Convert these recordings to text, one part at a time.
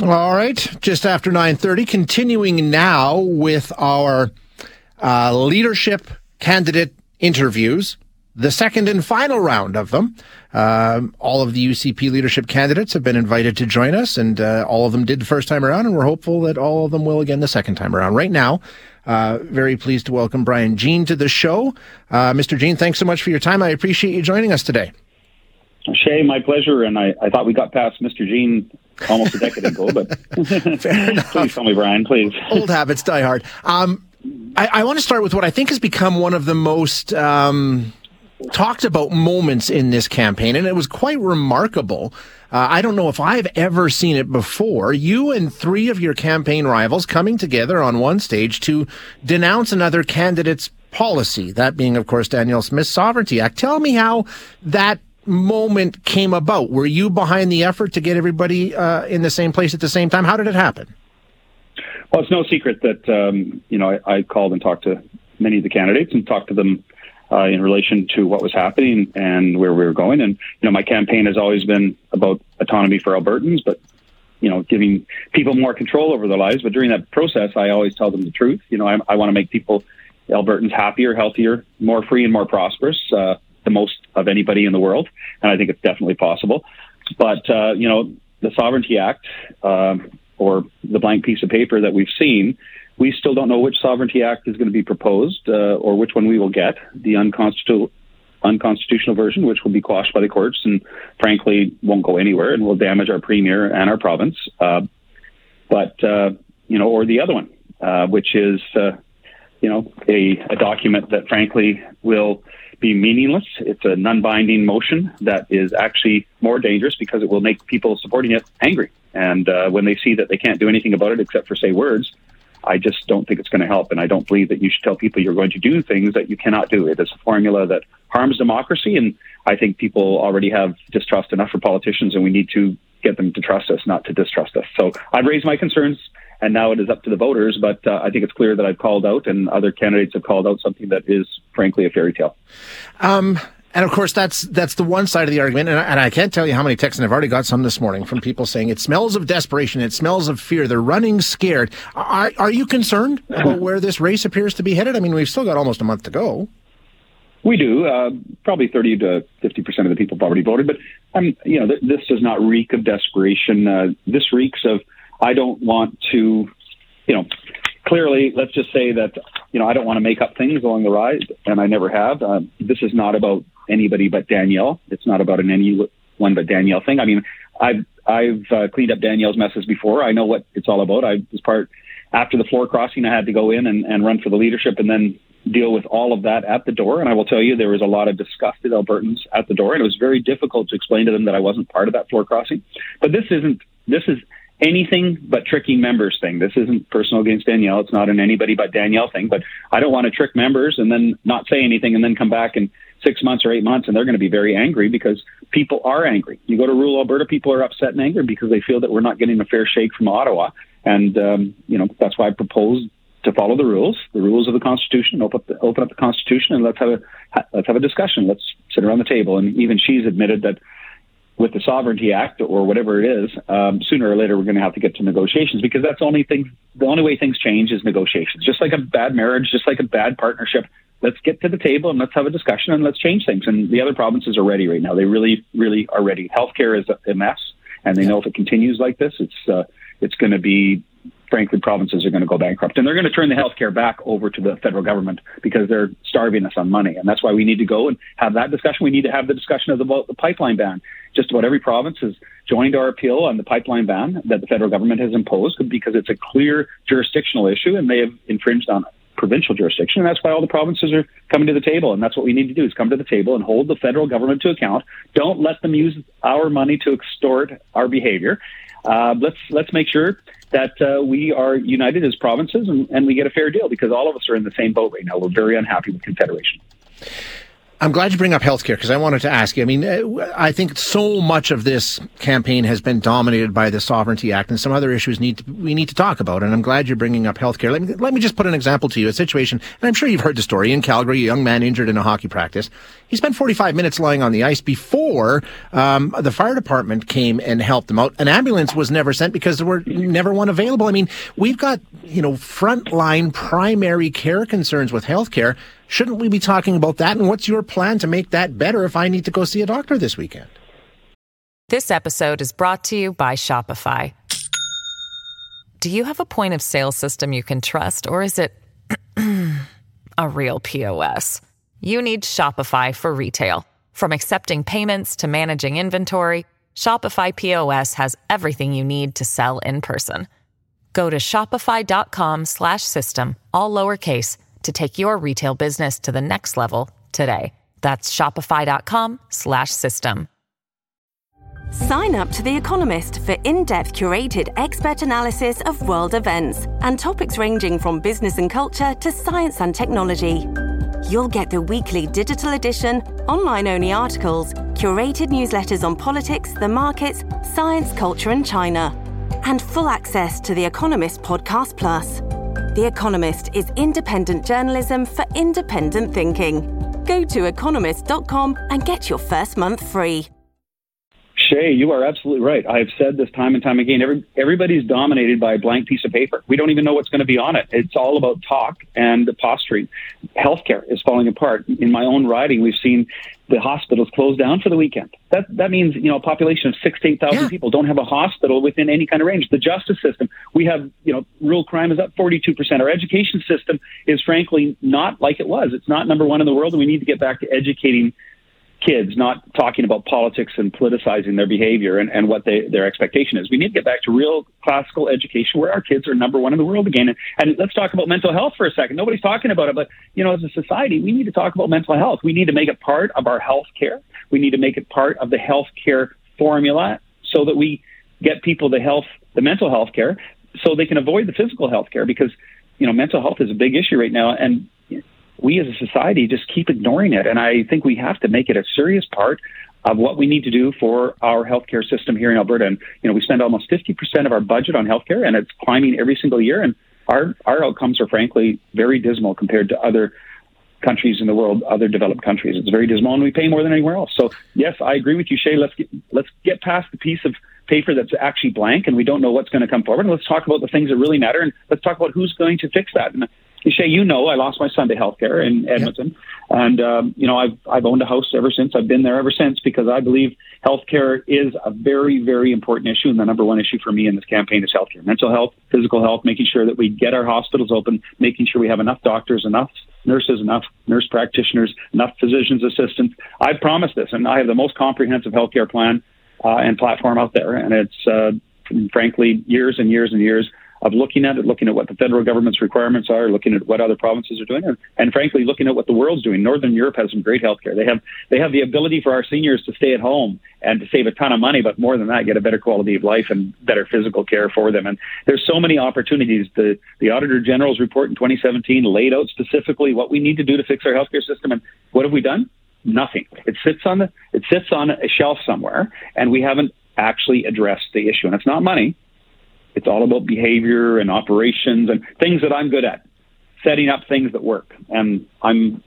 All right, just after 9.30, continuing now with our uh, leadership candidate interviews, the second and final round of them. Um, all of the UCP leadership candidates have been invited to join us, and uh, all of them did the first time around, and we're hopeful that all of them will again the second time around. Right now, uh, very pleased to welcome Brian Jean to the show. Uh, Mr. Jean, thanks so much for your time. I appreciate you joining us today. Shay, my pleasure. And I, I thought we got past Mr. Jean almost a decade ago, but fair enough. please tell me, Brian, please. Old habits die hard. Um, I, I, want to start with what I think has become one of the most um, talked about moments in this campaign, and it was quite remarkable. Uh, I don't know if I've ever seen it before. You and three of your campaign rivals coming together on one stage to denounce another candidate's policy, that being, of course, Danielle Smith's Sovereignty Act. Tell me how that moment came about? Were you behind the effort to get everybody uh, in the same place at the same time? How did it happen? Well, it's no secret that um, you know I, I, called and talked to many of the candidates and talked to them uh, in relation to what was happening and where we were going. And you know, my campaign has always been about autonomy for Albertans, but you know, giving people more control over their lives. But during that process, I always tell them the truth. You know, I, I want to make people Albertans happier, healthier, more free, and more prosperous. Uh, the most of anybody in the world, and I think it's definitely possible. But uh, you know, the Sovereignty Act um, or the blank piece of paper that we've seen, we still don't know which Sovereignty Act is going to be proposed uh, or which one we will get. The unconstitutional unconstitutional version, which will be quashed by the courts and frankly won't go anywhere and will damage our premier and our province. Uh, but uh, you know, or the other one, uh, which is uh, you know a, a document that frankly will be meaningless. It's a non binding motion that is actually more dangerous because it will make people supporting it angry. And uh, when they see that they can't do anything about it except for say words, I just don't think it's going to help. And I don't believe that you should tell people you're going to do things that you cannot do. It is a formula that harms democracy. And I think people already have distrust enough for politicians, and we need to get them to trust us, not to distrust us. So I've raised my concerns and now it is up to the voters. But uh, I think it's clear that I've called out, and other candidates have called out something that is, frankly, a fairy tale. Um, and of course, that's that's the one side of the argument. And I, and I, can't tell you how many texts, and I've already got some this morning from people saying it smells of desperation, it smells of fear. They're running scared. Are, are you concerned about where this race appears to be headed? I mean, we've still got almost a month to go. We do. Uh, probably 30 to 50 percent of the people have already voted, but um, you know, th- this does not reek of desperation. Uh, this reeks of I don't want to, you know, clearly, let's just say that, you know, I don't want to make up things along the ride, and I never have. Uh, this is not about anybody but Danielle. It's not about an anyone but Danielle thing. I mean, I've I've uh, cleaned up Danielle's messes before. I know what it's all about. I was part after the floor crossing. I had to go in and, and run for the leadership, and then deal with all of that at the door. And I will tell you, there was a lot of disgusted Albertans at the door, and it was very difficult to explain to them that I wasn't part of that floor crossing. But this isn't. This is anything but tricking members thing. This isn't personal against Danielle. It's not an anybody but Danielle thing. But I don't want to trick members and then not say anything and then come back in six months or eight months and they're going to be very angry because people are angry. You go to rural Alberta, people are upset and angry because they feel that we're not getting a fair shake from Ottawa. And, um, you know, that's why I proposed to follow the rules, the rules of the Constitution, open up the, open up the Constitution and let's have a, let's have a discussion. Let's sit around the table. And even she's admitted that with the Sovereignty Act or whatever it is, um, sooner or later we're going to have to get to negotiations because that's the only thing. The only way things change is negotiations. Just like a bad marriage, just like a bad partnership. Let's get to the table and let's have a discussion and let's change things. And the other provinces are ready right now. They really, really are ready. Healthcare is a mess, and they know if it continues like this, it's uh, it's going to be frankly, provinces are going to go bankrupt. And they're going to turn the healthcare back over to the federal government because they're starving us on money. And that's why we need to go and have that discussion. We need to have the discussion of the, the pipeline ban. Just about every province has joined our appeal on the pipeline ban that the federal government has imposed because it's a clear jurisdictional issue and they have infringed on provincial jurisdiction. And that's why all the provinces are coming to the table. And that's what we need to do is come to the table and hold the federal government to account. Don't let them use our money to extort our behavior. Uh, let's let's make sure that uh, we are united as provinces and, and we get a fair deal because all of us are in the same boat right now. We're very unhappy with Confederation. I'm glad you bring up healthcare because I wanted to ask you. I mean, uh, I think so much of this campaign has been dominated by the Sovereignty Act, and some other issues need to, we need to talk about. And I'm glad you're bringing up healthcare. Let me let me just put an example to you. A situation, and I'm sure you've heard the story in Calgary. A young man injured in a hockey practice. He spent 45 minutes lying on the ice before um, the fire department came and helped him out. An ambulance was never sent because there were never one available. I mean, we've got you know frontline primary care concerns with healthcare Shouldn't we be talking about that? And what's your plan to make that better if I need to go see a doctor this weekend? This episode is brought to you by Shopify. Do you have a point of sale system you can trust, or is it a real POS? You need Shopify for retail. From accepting payments to managing inventory, Shopify POS has everything you need to sell in person. Go to shopify.com/system all lowercase to take your retail business to the next level today. That's shopify.com/system. Sign up to The Economist for in-depth curated expert analysis of world events and topics ranging from business and culture to science and technology. You'll get the weekly digital edition, online-only articles, curated newsletters on politics, the markets, science, culture and China, and full access to The Economist Podcast Plus. The Economist is independent journalism for independent thinking. Go to economist.com and get your first month free. Shay, you are absolutely right. I've said this time and time again. Every, everybody's dominated by a blank piece of paper. We don't even know what's going to be on it. It's all about talk and the posturing. Healthcare is falling apart. In my own riding, we've seen the hospitals closed down for the weekend. That that means you know a population of six to eight thousand yeah. people don't have a hospital within any kind of range. The justice system, we have you know real crime is up forty two percent. Our education system is frankly not like it was. It's not number one in the world, and we need to get back to educating kids, not talking about politics and politicizing their behavior and, and what they, their expectation is. We need to get back to real classical education where our kids are number one in the world again. And, and let's talk about mental health for a second. Nobody's talking about it, but you know, as a society, we need to talk about mental health. We need to make it part of our health care. We need to make it part of the health care formula so that we get people the health, the mental health care so they can avoid the physical health care because, you know, mental health is a big issue right now. And we as a society just keep ignoring it. And I think we have to make it a serious part of what we need to do for our healthcare system here in Alberta. And, you know, we spend almost 50% of our budget on healthcare and it's climbing every single year. And our, our outcomes are frankly very dismal compared to other countries in the world, other developed countries. It's very dismal and we pay more than anywhere else. So yes, I agree with you, Shay. Let's get, let's get past the piece of paper that's actually blank and we don't know what's going to come forward. And let's talk about the things that really matter and let's talk about who's going to fix that. And Shay, you know, I lost my son to healthcare in Edmonton, yep. and um, you know, I've I've owned a house ever since. I've been there ever since because I believe healthcare is a very very important issue, and the number one issue for me in this campaign is healthcare, mental health, physical health, making sure that we get our hospitals open, making sure we have enough doctors, enough nurses, enough nurse practitioners, enough physicians assistants. I promise this, and I have the most comprehensive healthcare plan uh, and platform out there, and it's uh, frankly years and years and years of looking at it, looking at what the federal government's requirements are, looking at what other provinces are doing, and, and frankly, looking at what the world's doing. Northern Europe has some great healthcare. They have they have the ability for our seniors to stay at home and to save a ton of money, but more than that, get a better quality of life and better physical care for them. And there's so many opportunities. The the Auditor General's report in 2017 laid out specifically what we need to do to fix our healthcare system, and what have we done? Nothing. It sits on the it sits on a shelf somewhere, and we haven't actually addressed the issue. And it's not money it's all about behavior and operations and things that I'm good at, setting up things that work. And I'm,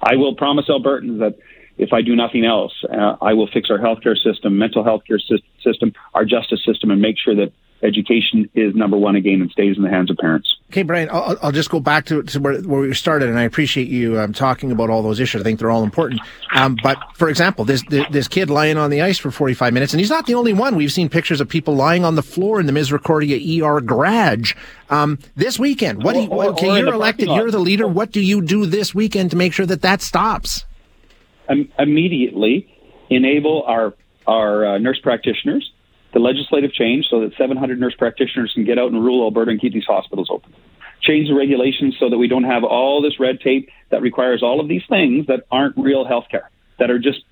I will promise Albertans that if I do nothing else, uh, I will fix our healthcare system, mental health care system, our justice system, and make sure that education is number one again and stays in the hands of parents. Okay, Brian, I'll, I'll just go back to, to where, where, we started, and I appreciate you um, talking about all those issues. I think they're all important. Um, but for example, this this kid lying on the ice for 45 minutes, and he's not the only one. We've seen pictures of people lying on the floor in the Misericordia ER garage um, this weekend. What do you, or, okay, or you're elected, you're the leader. What do you do this weekend to make sure that that stops? Um, immediately enable our our uh, nurse practitioners the legislative change so that 700 nurse practitioners can get out and rule Alberta and keep these hospitals open. change the regulations so that we don't have all this red tape that requires all of these things that aren't real healthcare, that are just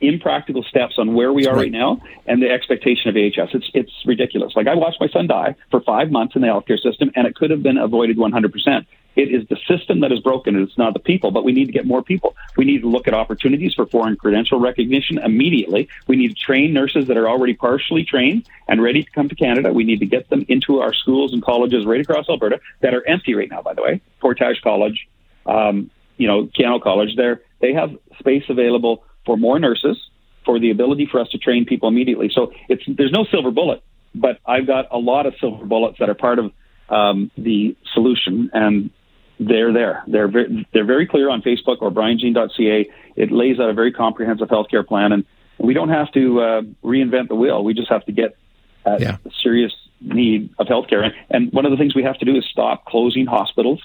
impractical steps on where we are right. right, now and the expectation of AHS. It's it's ridiculous. Like I watched my son die for five months in the healthcare system, and it could have been avoided 100 percent. It is the system that is broken. And it's not the people, but we need to get more people. We need to look at opportunities for foreign credential recognition immediately. We need to train nurses that are already partially trained and ready to come to Canada. We need to get them into our schools and colleges right across Alberta that are empty right now, by the way. Portage College, um, you know, Keyano College, there they have space available for more nurses, for the ability for us to train people immediately. So it's there's no silver bullet, but I've got a lot of silver bullets that are part of um, the solution, and they're there. They're very, they're very clear on Facebook or brianjean.ca. It lays out a very comprehensive healthcare plan, and we don't have to uh, reinvent the wheel. We just have to get at yeah. the serious need of healthcare. And, and one of the things we have to do is stop closing hospitals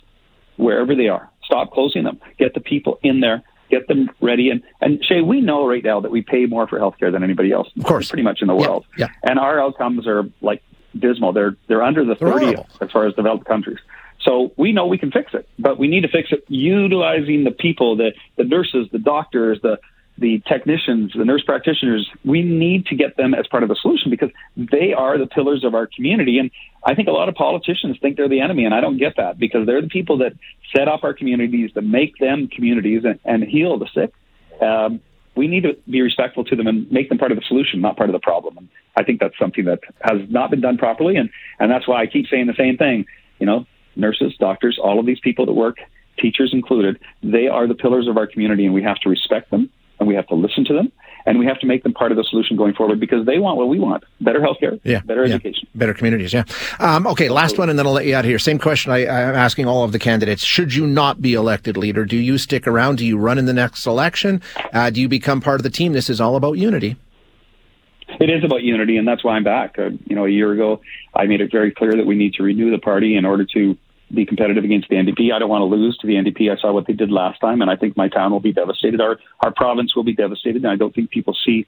wherever they are. Stop closing them. Get the people in there. Get them ready. And, and Shay, we know right now that we pay more for healthcare than anybody else. Of course. Pretty much in the world. Yeah. And our outcomes are like dismal. They're, they're under the 30 as far as developed countries. So we know we can fix it, but we need to fix it utilizing the people, the, the nurses, the doctors, the, the technicians, the nurse practitioners. We need to get them as part of the solution because they are the pillars of our community. And I think a lot of politicians think they're the enemy, and I don't get that because they're the people that set up our communities, that make them communities and, and heal the sick. Um, we need to be respectful to them and make them part of the solution, not part of the problem. And I think that's something that has not been done properly, and and that's why I keep saying the same thing. You know, nurses, doctors, all of these people that work, teachers included, they are the pillars of our community, and we have to respect them and we have to listen to them and we have to make them part of the solution going forward because they want what we want better healthcare, yeah, better yeah. education, better communities. Yeah. Um, okay, last one, and then I'll let you out of here. Same question I, I'm asking all of the candidates. Should you not be elected leader, do you stick around? Do you run in the next election? Uh, do you become part of the team? This is all about unity. It is about unity, and that's why I'm back. Uh, you know, a year ago, I made it very clear that we need to renew the party in order to be competitive against the NDP. I don't want to lose to the NDP. I saw what they did last time, and I think my town will be devastated. Our our province will be devastated, and I don't think people see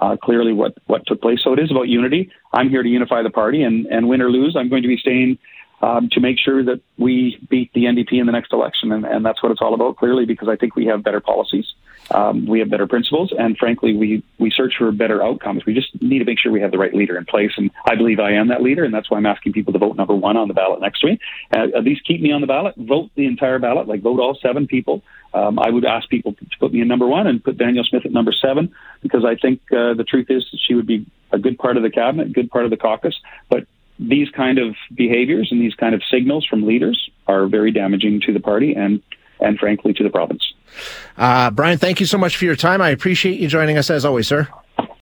uh, clearly what what took place. So it is about unity. I'm here to unify the party, and and win or lose, I'm going to be staying um, to make sure that we beat the NDP in the next election, and, and that's what it's all about. Clearly, because I think we have better policies. Um, we have better principles, and frankly, we we search for better outcomes. We just need to make sure we have the right leader in place, and I believe I am that leader, and that's why I'm asking people to vote number one on the ballot next week. Uh, at least keep me on the ballot. Vote the entire ballot, like vote all seven people. Um, I would ask people to put me in number one and put Danielle Smith at number seven because I think uh, the truth is she would be a good part of the cabinet, good part of the caucus, but these kind of behaviors and these kind of signals from leaders are very damaging to the party and and frankly to the province. Uh, Brian, thank you so much for your time. I appreciate you joining us as always, sir.